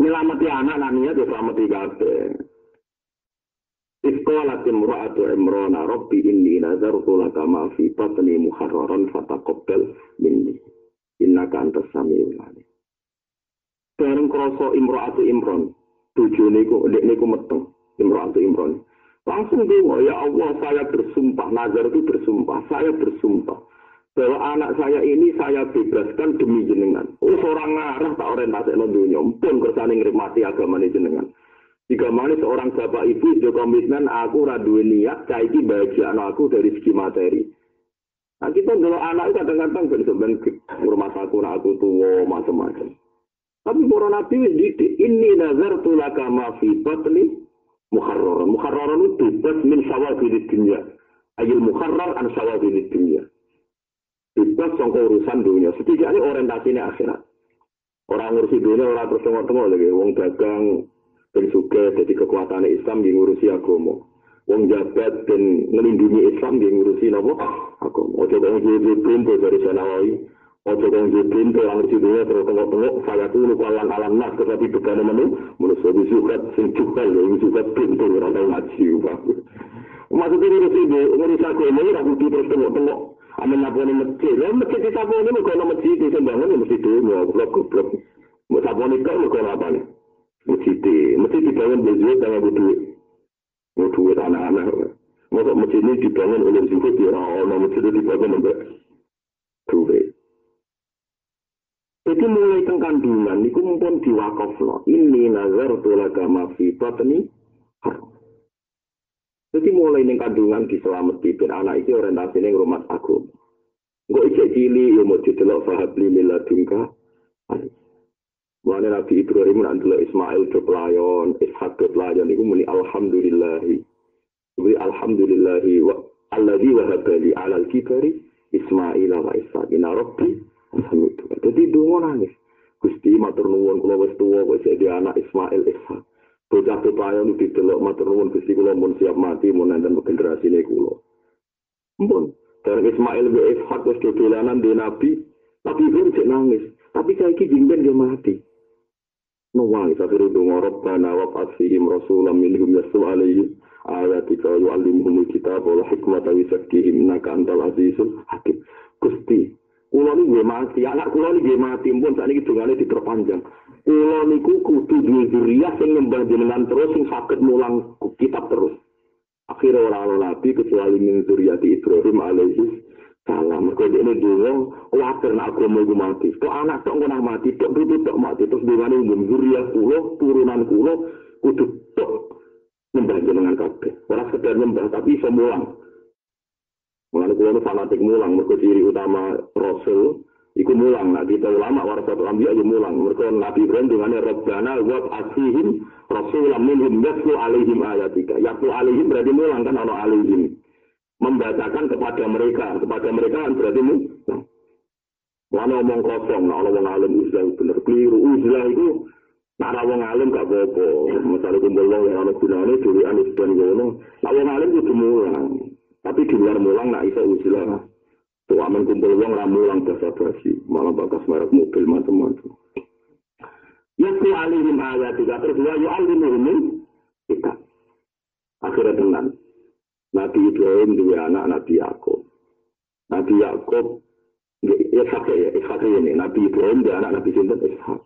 Nyelamati anak, anak niat ya selamati kabeh. Iskolat imra'atu imrona Rabbi inni nazartu laka ma fi batni muharraran fataqabbal minni. Innaka antas samiul alim. Bareng krasa imra'atu imron. Tujune ku ndek niku meteng imra'atu imron. Langsung dongo, ya Allah saya bersumpah, nazar itu bersumpah, saya bersumpah bahwa anak saya ini saya bebaskan demi jenengan. Oh seorang ngarah tak orientasi no dunia, pun kersane ngrimati agama ini jenengan. Jika mana seorang bapak ibu itu komitmen aku radu niat saiki bahagia anak aku dari segi materi. Nah kita dulu anak itu kadang-kadang sebenarnya rumah aku, aku tua macam-macam. Tapi para nabi di ini nazar tulaka ma fi batni muharrar. Muharrar itu bebas min di dunia. Ayil muharrar an di dunia. Bebas sangka urusan dunia. Setidaknya orientasinya akhirat. Orang ngurusi dunia, orang terus tengok-tengok lagi. Wong dagang, dan juga jadi kekuatan Islam yang ngurusi agama. Wong jabat dan melindungi Islam yang ngurusi nopo agama. Ojo kong jadi pintu dari Sanawawi. Ojo kong jadi pintu yang ngurusi dunia terus tengok-tengok. Saya tuh lupa alam nas tetapi bukan menu. Menurut saya sukat sing juga ya, sukat pintu orang tahu ngaji. Maksudnya ngurusi ngurusi agama ini aku terus tengok-tengok. Amin apa ini masjid? Ya masjid di sapa ini kalau masjid di sembangan ini masjid di mau blok blok. Mau sapa ini kan mau apa nih? Masjid di masjid di bangun di sini tanah itu itu itu anak anak. Masuk masjid ini dibangun oleh juga di orang orang masjid di bangun untuk tuh. Jadi mulai kandungan, ini pun diwakaf. Ini nazar tulaga mafi batni. Jadi mulai ning kandungan diselamati ben anak iki orientasine rumah aku. Engko ijek cili yo mau didelok fahabli miladungka. Mulane Nabi Ibrahim delok Ismail do pelayon, Ishak do pelayon iku muni alhamdulillah. Jadi alhamdulillah wa alladzi wahaba li 'ala al-kibari Ismail wa Ishak. Inna rabbi. Jadi donga nangis. Gusti matur nuwun kula wis tuwa kok anak Ismail Ishak. Bocah pelayon iki delok matur nuwun Gusti kula mun siap mati mun enten generasine kula. Mpun, dari Ismail bin Ishak wis dolanan di Nabi, tapi Ibrahim cek nangis. Tapi saya ini jingben dia mati. Nuwang sakhiru dungo Rabbana wa fa'asihim rasulam minhum yasu alaihim ayatika wa yu'allimuhumul kitab wa hikmata wa zakihim naka antal azizul hakim. Gusti, kula ini gue mati, anak kula ini gue mati, pun saat ini dungane diperpanjang. Kula niku kudu duwe zuriyah sing nyembah jenengan terus sing saged mulang kitab terus. Akhirnya orang nabi kecuali min zuriyati Ibrahim alaihi salah mereka ini dulu wajar nak agama itu mati. Kok anak tok ngono mati tok butuh tok mati terus mana umum zuriat kulo turunan kulo kudu tok nyembah jenengan kabeh. Ora sekedar nyembah tapi iso mulang. Mulane kulo fanatik mulang mergo ciri utama rasul iku mulang nah kita ulama warasatul anbiya ya mulang mergo nabi Ibrahim dungane rabbana wa asihim rasulam minhum yatlu alaihim ayatika yatlu alaihim berarti mulang kan ana alaihim membacakan kepada mereka. Kepada mereka kan berarti mu. Mana omong kosong, nah orang alim uzlah bener keliru. Uzlah itu Nah, wong alim gak apa-apa. Misalnya kumpul wong yang ada gunanya, duri anis dan gono. Nah, wong alim itu mulang. Tapi di luar mulang, nah isa uzlah. Tuh aman kumpul wong, lah mulang bahasa basi. Malah bakas merek mobil, macam-macam. Ya, ku alihim ayat juga. Terus, ya, ya alihim kita. Akhirnya tenang. Nabi Ibrahim dua anak Nabi Yakub. Nabi Yakub Ishak ya, Ishak ini. Nabi Ibrahim dia anak Nabi Sinten Ishak.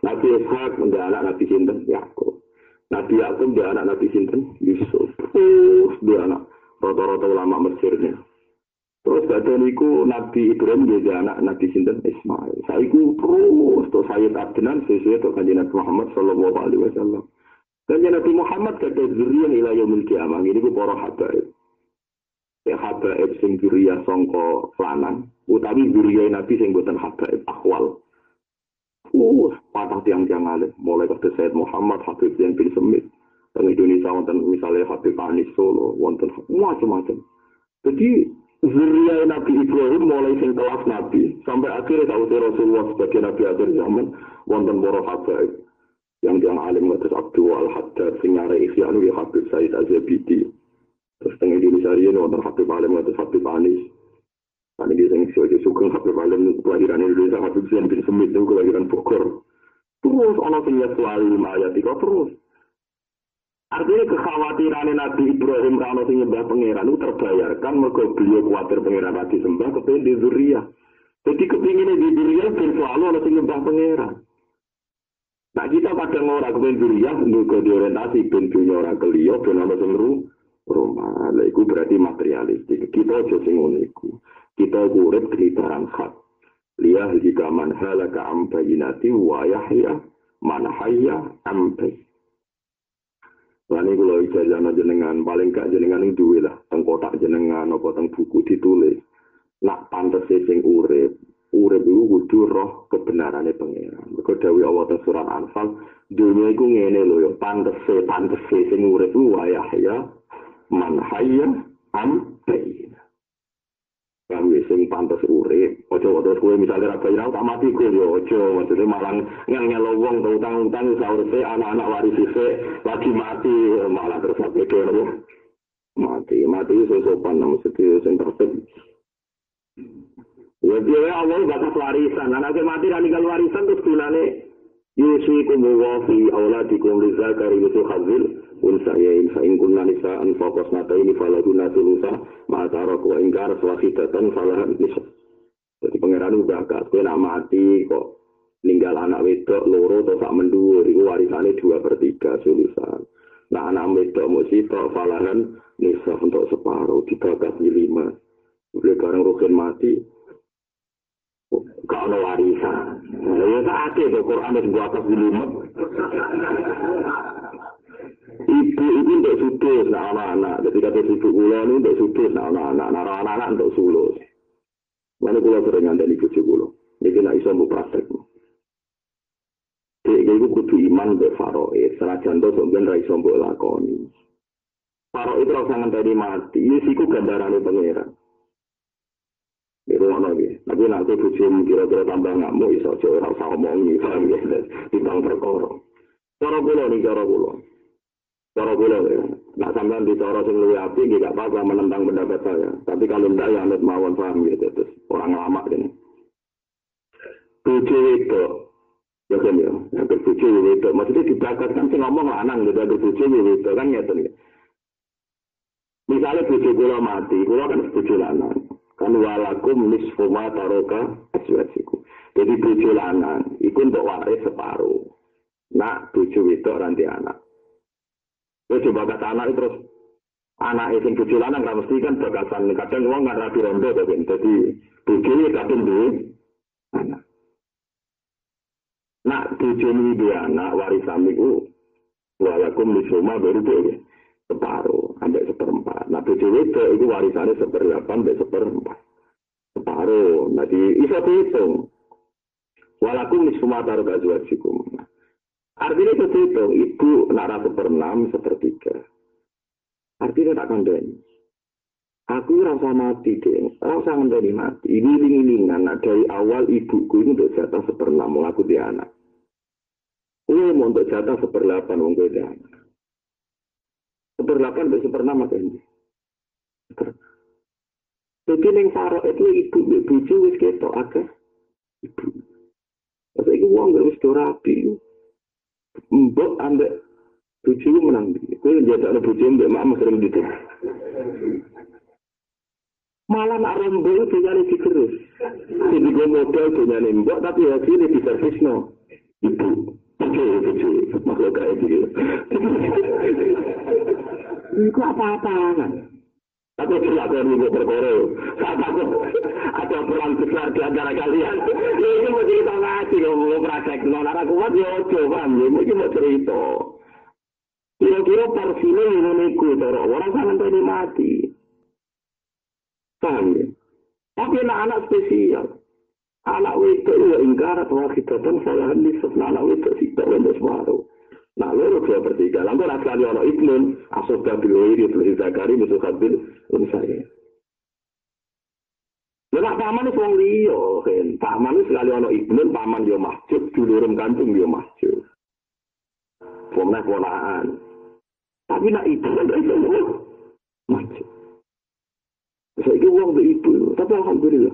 Nabi Ishak dia anak Nabi Sinten Yakub. Nabi Yakub dia anak Nabi Sinten Yusuf. Terus dia anak rata-rata ulama Mesirnya. Terus kata niku Nabi Ibrahim dia anak Nabi Sinten Ismail. Saya terus terus saya Adnan sesuai dengan kanjeng Muhammad Sallallahu Alaihi Wasallam. Dan Nabi Muhammad kata zuriyah ila yaumil kiamah. Ini ku para habaib. Ya habaib sing zuriyah songko lanang. Utawi zuriyah Nabi sing buatan habaib akwal. Uh, patah tiang-tiang alim. Mulai kata Sayyid Muhammad, Habib Zain bin Semit. Dan Indonesia wonten misalnya Habib Anis Solo, wonten macam-macam. Jadi zuriyah Nabi Ibrahim mulai sing kelas Nabi sampai akhirnya tahu Rasulullah sebagai Nabi akhir zaman wonten para habaib. Yang yang alim atas Abdul Al Haddad sing nyare Ihya ya Habib Said Azabidi terus tengah Indonesia ini wonten Habib alim atas Habib Anis. Tadi dia sing sebagai sugeng Habib alim kelahiran Indonesia Habib Zain bin Semit itu kelahiran Bogor. Terus ana sing ya soal ayat itu terus Artinya kekhawatiran Nabi Ibrahim kalau sing nyembah pangeran itu terbayarkan mergo beliau khawatir pangeran tadi sembah kepengen di zuriya. Jadi kepingin di zuriya ben selalu ana sing nyembah pangeran. Nah kita kadang ora kepengen zuriya mergo diorientasi ben dunya ora keliyo ben ana sing rumah. Lah iku berarti materialistik. Kita aja sing ngono. Kita urip di barang hak. Jika man halaka am bayinati wa yahya man hayya am bayinati. Lani kula ijazah jenengan paling gak jenengan itu duwe lah teng kotak jenengan apa teng buku ditulis. Nak pantes sing urip, urip iku kudu roh kebenarane pangeran. Mergo dawuh Allah teng surat Anfal, dunia iku ngene lho ya pantes pantes sing urip wayah ya man hayya am bayina. Kami sing pantas urip. Aja terus kowe misale ra bayar tak mati kowe yo aja. Maksudnya malah ngel-ngel wong tau utang-utang saurse anak-anak waris sik lagi mati malah terus sampe kene mati mati iso sopan nang mesti sing tertib. Ya dia Allah batas warisan, anaknya mati dan tinggal warisan terus gunane yusikum wa fi auladikum lizakari yusu khazil unsayain fa in kunna nisa'an faqas nataini falahunna thulutha ma tarak wa in kana wahidatan falahan nisa jadi pangeran udah gak kowe nak mati kok ninggal anak wedok loro atau sak mendur iku warisane dua per tiga sulusan nah anak wedok mau sitok falahan nisa untuk separuh dibagas di lima. Udah bareng rukin mati ada warisan? Ya tak ada Quran itu batas di lima ibu itu untuk sudut nak anak-anak jadi kata ibu kula ini untuk sudut nak anak-anak nak anak-anak untuk sulus mana kula sering ngandel ibu kula jadi nak iso mau praktek Dek iku kudu iman be faroe, to sampeyan ra iso mbok lakoni. Faroe itu rasa ngenteni mati, iki iku gambarane pangeran. Itu ono iki. Tapi nek bojomu kira-kira tambah ngamuk iso aja ora usah omongi, paham ya. Timbang perkara. Cara kula nih cara kula. Cara kula ya. Nah sampean bicara sing apik nggih gak apa-apa menentang pendapat saya. Tapi kalau ndak ya anut mawon paham gitu terus orang lama ini. Bojo itu ya kan ya, yang berbojo itu maksudnya dibakat kan sing ngomong lanang gitu, ada bojo itu kan ngeten ya. Misalnya bojo kula mati, kula kan bojo lanang. Kan walakum nisfu ma taroka aswasiku. Jadi bojo lanang, iku untuk waris separuh. Nak bojo itu nanti anak. Terus kata anak terus anak itu bojo lanang kan mesti kan bagasan kadang wong nggak rapi rondo tapi jadi bojo ini kadang duwe anak. Nak bojo dia anak warisan itu walakum nisuma baru dia separuh sampai seperempat. Nah bojo itu itu warisannya seperdelapan sampai seperempat. Separuh. Nah di iso dihitung. Walakum nisuma taruh gazuajikum. Artinya itu itu, ibu nak per enam sepertiga. Artinya tak kandani. Aku rasa mati deh, rasa kandani mati. Ini ling-lingan, nah, dari awal ibuku ini untuk jatah seperenam, mau aku di anak. Ini mau untuk jatah seperlapan, mau gue di anak. Seperlapan, seperenam apa ini? Jadi yang faro itu ibu, ibu, ibu, agak. Ibu. Masa itu uang gak wis rapi mbok ambek bojomu menang. Kowe njajak bojomu mbek mak sering gitu malah nak rombo itu nyari dikerus jadi gue modal tuh nyari mbok tapi hasilnya di servis no ibu oke oke makhluk kayak gitu itu apa-apa kan tapi silakan ibu berkoro saat aku ada perang besar di antara kalian. Ini mau cerita ngaji mau praktek. Non anak kuat ya paham ya ini mau cerita. Kira-kira porsinya ini niku cara? Orang kan nanti mati paham ya? Tapi anak-anak spesial. Anak itu ya ingkar atau kita kan salah nisab anak sih tak lembut separuh Nah, loro dua per tiga. Lalu sekali ono ibnun, asoba bilwiri, tulis zakari, musuh kabil, saya. Lah paman itu wong liya, kan. Paman sekali ana ibnu, paman yo masjid, dulurem kancung yo masjid. Pomna ponaan. Tapi nak ibu kan iso masjid. Saiki wong be ibu, tapi alhamdulillah.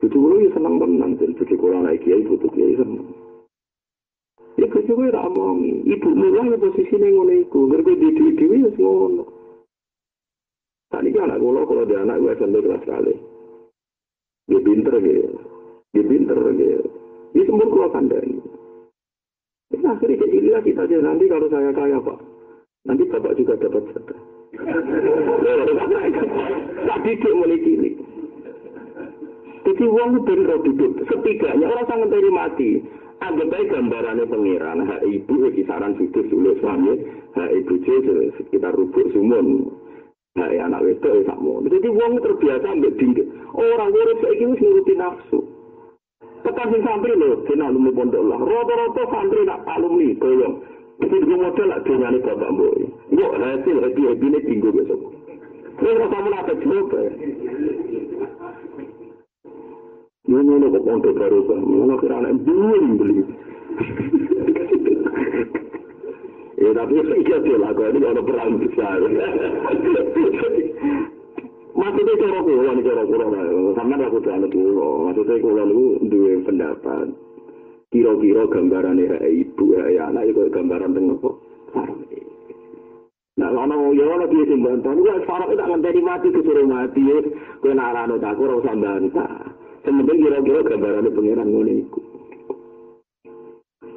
Kulo ya senang dan cucu kulo anak kiai, cucu kiai senang. Ya bojo kowe ra omongi, ibu mulah ya posisine ngono iku, ngerti dhewe-dhewe wis ngono. Tadi kan anak kula kalau dia anak gue SMP kelas kali. Dia pinter gitu. Dia pinter gitu. Dia sempur kula kandani. Ini akhirnya jadi lah kita aja nanti kalau saya kaya pak. Nanti bapak juga dapat jatah. Tak didik mulai cilik. Jadi uang itu duduk. Setidaknya orang sangat dari mati. Anggap baik gambarannya pengiran. Hak ibu kisaran sudut sulit suami. Hak ibu sekitar rubuk sumun. Ya anak itu ya sama. Jadi uang terbiasa ambil tinggi. Orang urip saiki wis nuruti nafsu. Tekan sing santri lho, sing alumni pondok lah. Rata-rata santri nak alumni tolong. Itu juga model lah dunyane bapak mbok. Yo hasil happy-happy tinggi besok. Terus ora kamu apa ini kok pondok baru kan. Mana kira anak dulu beli. Ya tapi sih lah, kalau ini ada perang besar. Maksudnya cara kulo, ini cara kulo lah. Sama aku anak kulo. Maksudnya kulo lu dua pendapat. Kira-kira gambaran ya ibu ya anak itu gambaran tengah kok. Nah, kalau ya ono piye sing bantah, kuwi farok tak ngenteni mati kesuruh mati, kowe nak ora tak ora bantah. Sementing kira-kira gambarane pangeran ngono iku.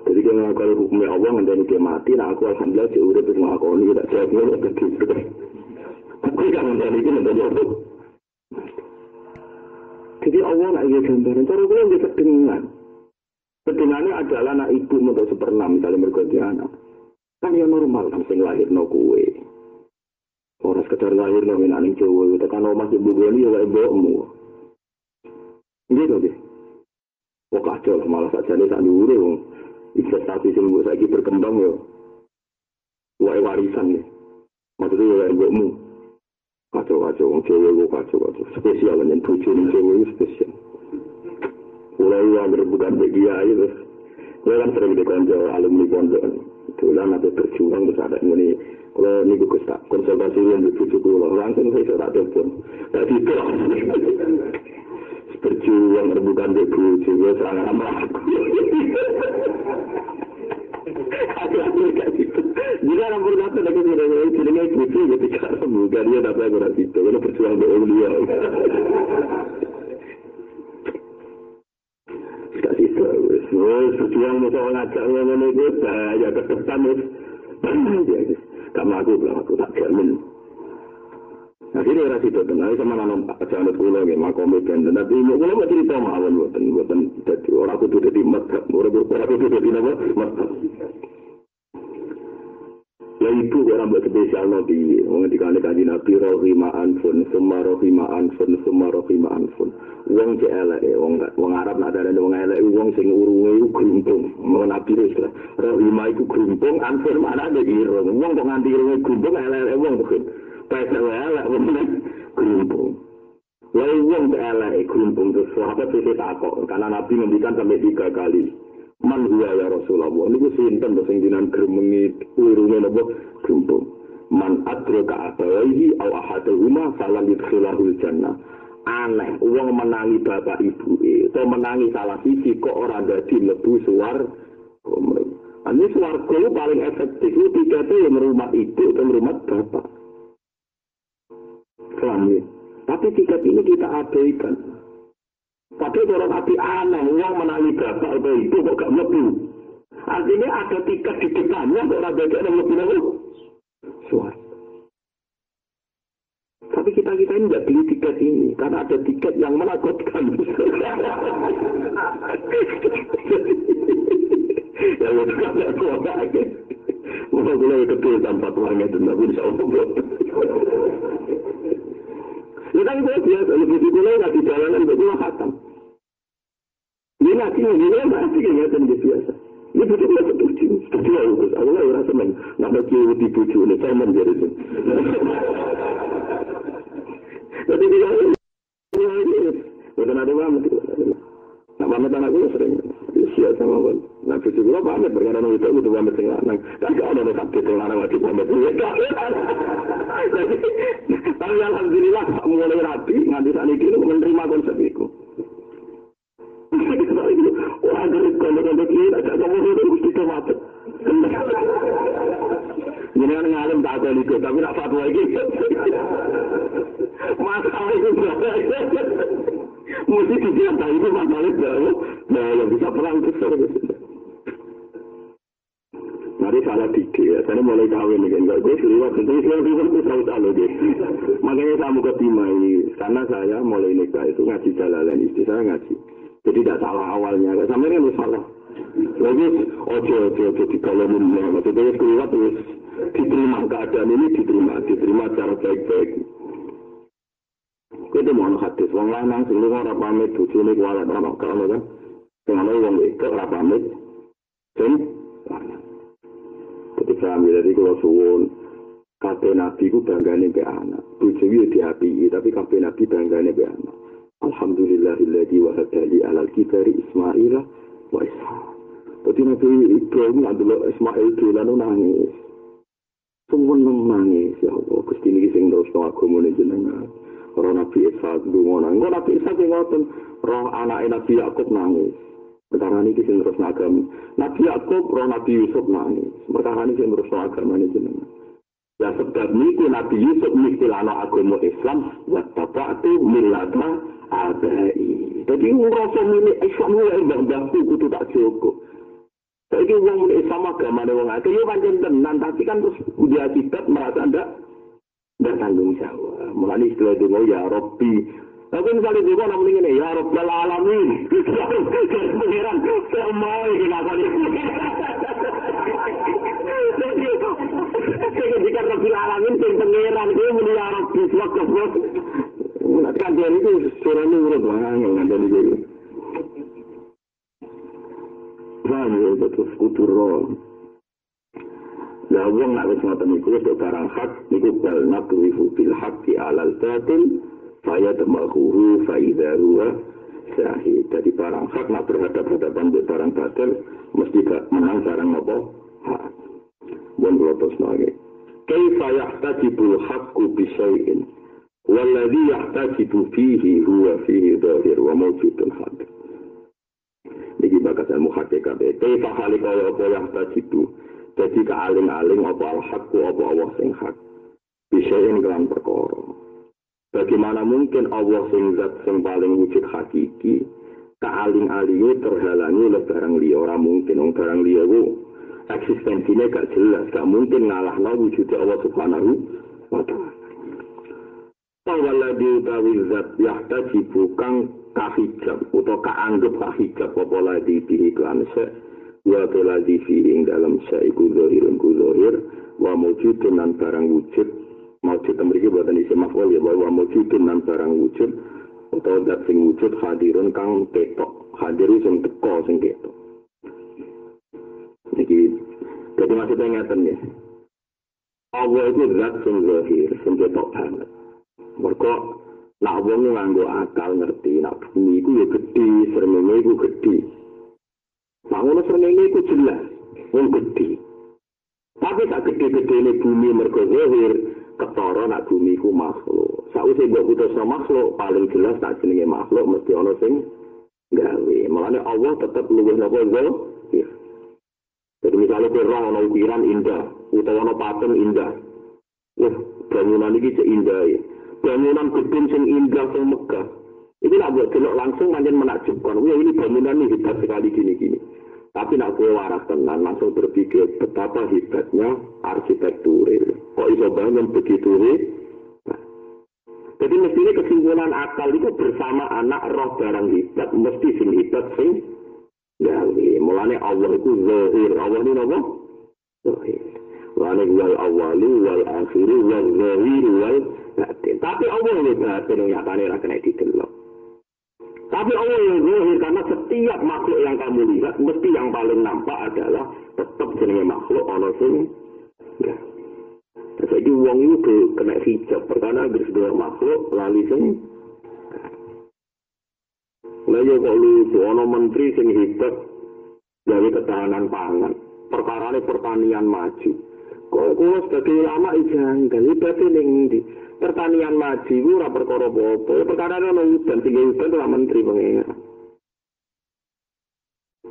Jadi kalau ngakal hukumnya Allah ngendani dia mati, nah aku alhamdulillah si urip wis ngakoni tak jawab ngono begitu. Aku gak ngendani iki ngendani apa. Jadi Allah nak gambaran, cara gue yang kedengan. Kedengannya adalah anak ibu untuk seperenam, misalnya berganti anak. Kan ya normal kan sing lahir no kue. Orang sekedar lahir no aning Jawa, tekan omah ibu gue ini ya ibumu. Gitu deh. Wah kacau, malah saja nih tak diurus investasi sing mbok saiki berkembang yo. Wae warisan ya maksudnya ya mbokmu. Kacau kacau wong cewek gue kacau kacau spesial yang tujuh nih cewek spesial. Mulai yang bukan bagi aja terus gue kan sering dikonco alumni pondok tulan atau berjuang terus ada ini kalau ini gue konsultasi yang di tujuh puluh langsung saya sudah telepon. Jadi itu berjuang rebutan buju gue serang sama aku. Kayak gitu. Jika orang berkata lagi sudah mulai jadinya buju ketika rebutan dia tapi aku rasa itu. Karena berjuang di dia. Kasih wes berjuang mau ngajak itu ketepan kamu aku bilang aku tak jamin Nah, ini ora situ tenang. Sama nanam jangan pulau nggih makom tapi kula mau cerita mawon mboten mboten. Dadi ora kudu dadi madhab. Ora ora kudu dadi napa madhab. Ya itu orang buat spesial nabi, mengetika kaji nabi rohima anfun, semua rohima anfun, semua rohima anfun. Wong cek elek, wong wong Arab nak ada wong elek, wong sing urunge itu gerumpung, mau nabi lah. Rohima itu gerumpung, anfun mana ada irung, wong kok nganti irungnya gerumpung, elek wong bukan. Elek wong gerumpung. Lalu wong elek gerumpung terus sahabat itu takut karena Nabi ngendikan sampai tiga kali. Man huwa ya Rasulullah. Niku sinten to sing jinan gremengi urunge napa gerumpung. Man adraka abawaihi au ahaduhuma falam yudkhilahul jannah. Aneh, uang menangi bapak ibu atau menangi salah sisi kok orang dadi lebu suar. Ini suarga paling efektif itu tiketnya yang merumat ibu atau merumat bapak. Paham? Tapi tiket ini kita abaikan. Padahal orang api aneh, uang menangi bapak atau ibu kok gak lebu. Artinya ada tiket di depannya kok orang bapak yang lebih lebu. Suara. Tapi kita kita ini nggak beli tiket ini karena ada tiket yang menakutkan. ya kan nggak kuat lagi. Mau gue ketul tanpa tuangnya itu nggak bisa Ya kan gue biasa, lebih di nggak jalanan. Ini nanti ini pasti kelihatan dia biasa. Ini betul betul lah Gus. Aku lah rasa men, nak bagi di tujuh ini, saya menjadi itu. Jadi dia bukan ada. Nak pamit anak gue sering, siap sama gue. Nah, cucu gue pamit, berkata itu, gue pamit. Kan gak ada. Tapi alhamdulillah, mulai rapi, nganti saat ini menerima konsep itu. Wah, dari kalau-kalau kita, kamu itu mesti kematian. Ini kan ngalim tak ada itu, tapi nak fatwa lagi. Masalah itu Mesti dijaga itu masalah itu. Nah, yang bisa perang besar. Salah tiga ya, saya mulai kawin nih, enggak gue seliwat, itu seliwat itu itu tahu deh. Makanya saya mau ketimai, karena saya mulai nikah itu ngaji jalalan istri saya ngaji. Jadi tidak salah awalnya, sampai ini salah. Lagi ojo ojo ojo di kalau maksudnya seliwat terus diterima keadaan ini diterima, diterima secara baik-baik. Kita mau hadis, wong lanang sing ora pamit bojone kuwi ono kan. Sing ana wong wedok ora pamit. Lanang. Ambil dari kalau suwun, kata nabi ku banggane be anak. Bojowi diapi, tapi kata nabi banggane be anak. Alhamdulillahilladzi wa hadali alal kibari Ismail wa Ishaq. Jadi Nabi Ibrahim adalah Ismail dolan nangis. Sumpun nangis ya Allah, Gusti niki sing terus agama jenengan. Roh Nabi Isa dungo nangis. Nabi Isa sing ngoten, roh anak Nabi Yakub nangis. Perkara ini sing terus agama. Nabi Yakub, roh Nabi Yusuf nangis. Perkara ini sing terus agama ini jenengan. Ya sebab niku Nabi Yusuf mistilano agama Islam wa tabatu millata abai. Jadi ngrasa milik Islam wae mbah-mbahku kudu tak cukup. Saiki wong muni Islam agamane wong akeh yo pancen tenan tapi kan terus dia akibat merasa ndak ndak tanggung jawab. Mulane istilah donga ya Rabbi. Tapi misalnya juga namun ini ya Rabbal Alamin. Pengiran, semua ini ngakoni. Jadi jika Rabbil Alamin pengiran itu muni ya Rabbi kan dia itu nanti dia. Paham ya, terus kudur ngoten niku wis barang hak niku bal nakrifu bil haqqi alal saya Faya saya faidaruha saya Jadi barang hak nak berhadapan-hadapan dengan barang batil mesti gak menang barang apa? Hak. Bukan kelotos nage. Kaifa yahtajibul haqqu bisyai'in. Walladhi yahtajibu fihi huwa fihi dhahir wa mawjudun hadir. Niki bakas ilmu hakikat. Kaifa halikaya apa yahtajibu. Jadi kealing-aling apa al-haqqu apa Allah sing hak. ini kelan perkara. Bagaimana mungkin Allah sing zat sing paling wujud hakiki kealing-alingnya terhalangi oleh barang liya? Orang mungkin orang barang liya itu eksistensinya gak jelas gak mungkin ngalah wujud Allah subhanahu wa ta'ala. Tawaladi utawi zat yahtajibu kang kahijab atau kaanggap kahijab apa ladi bihi klanse wa lagi fiing dalam saiku zahirun ku zahir wa mujudun barang wujud maujud mriki boten isi maf'ul ya bahwa mujudun nan barang wujud utawa dat sing wujud hadirun kang ketok. Hadir sing teko sing ketok. Niki jadi maksudnya ngeten ya. Allah itu zat sing zahir sing ketok banget. Mereka nak wong nganggo akal ngerti nak bumi iku ya gedhe srengenge iku gedhe Nah, ngono iku jelas, wong gedhe. Tapi tak gede-gede ini bumi mergo zahir, ketara nak bumi ku makhluk. Sausé mbok putusno makhluk, paling jelas tak jenenge makhluk mesti ana sing gawe. Mulane Allah tetep luwih napa zahir. Jadi misalnya kowe roh ana ukiran indah, utawa ana patung indah. Wah, bangunan cek indah ya. Bangunan gedung sing indah sing megah. Ini nak buat delok langsung manjen menakjubkan. Wah ini bangunan ini hebat sekali gini-gini. Tapi nak gue waras tenan langsung berpikir betapa hebatnya arsitektur. Kok iso bangun begitu hebat. Jadi mestinya kesimpulan akal itu bersama anak roh barang hebat. Mesti sing hebat sing gawe. Mulanya Allah itu zahir. Allah ini apa? Zahir. Mulanya wal awali wal akhiri wal zahir wal batin. Tapi Allah ini batin yang nyatanya rakyat didelok. Tapi Allah yang zahir karena setiap makhluk yang kamu lihat mesti yang paling nampak adalah tetap jenenge makhluk ana sing enggak. Jadi uang itu kena hijab perkara agar sedaya makhluk lali sing Lah yo kok lucu menteri sing hebat dari ketahanan pangan. Perkara pertanian maju. Kok kula sebagai ulama ijanggal ibate ning ndi? Pertanian maju itu ora perkara apa-apa. Perkara ana udan sing udan ora menteri pengen.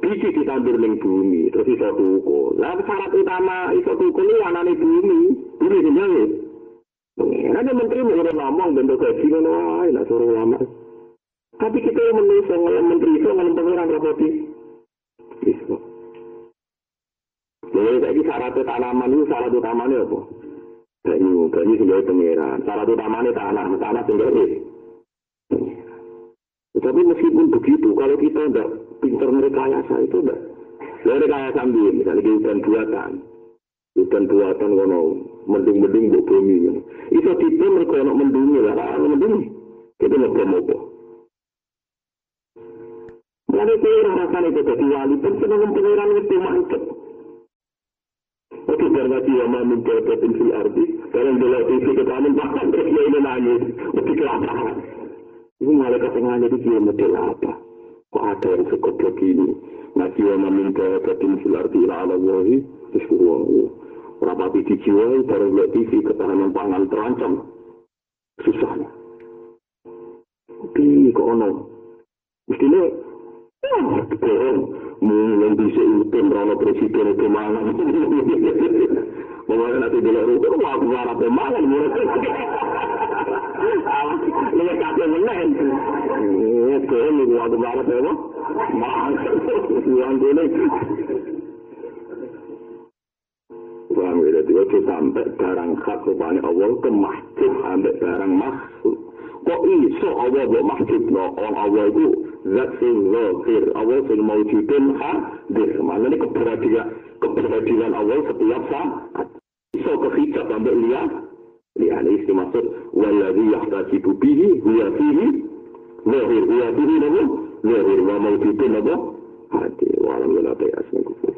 biji ditandur ning bumi terus iso tuku lah syarat utama iso tuku ini anane bumi bumi sing gawe Pengiran menteri mau ngomong bentuk gaji ngono wae lah suruh lama. Tapi kita yang menulis yang menteri itu ngalem pengiran rapoti. Iso. Jadi saya syarat tanaman itu syarat utamanya apa? Banyu, banyu sebagai pengiran. Syarat utamanya tanah, tanah sendiri. Tapi meskipun begitu, kalau kita tidak pintar merekayasa itu tidak. Dari rekayasa ambil, misalnya hutan buatan. Hutan buatan kono mendung-mendung buk bumi. Itu tipe mereka nak mendungi lah, kalau mendungi. Kita nak apa Mulai itu rasanya itu jadi wali, pun senang pengiran itu mantep. Karena dia mau minta fil arti, karena dia TV ketahuan bahkan terus dia ini nangis, oke kelaparan. Ini malaikat dia model apa? Kok ada yang fil arti wahi, terus di jiwa, baru lihat TV ketahanan pangan terancam. Susahnya. Tapi kok ono? Mestinya, bohong. Mulai bisa utem rana presiden itu mana. Pokoknya nanti dulu rukun, wah aku harap mangan. Ini kakek menen. Bohong itu aku harap apa? Mangan. Uang kuning. Paham ya, jadi waktu sampai barang hak rupanya Allah ke masjid sampai barang makhluk. Kok iso Allah buat masjid Allah itu zat sing zahir. Allah sing mawujudin hadir. Mana ini keberadilan, keberadilan Allah setiap saat. Iso kehijab sampai lihat. Lihat ini istilah maksud. Waladhi yahtajibu bihi huwa fihi zahir. Huwa fihi nama zahir. Wa mawujudin nama hadir. Wa alam yala ta'asmi kufur.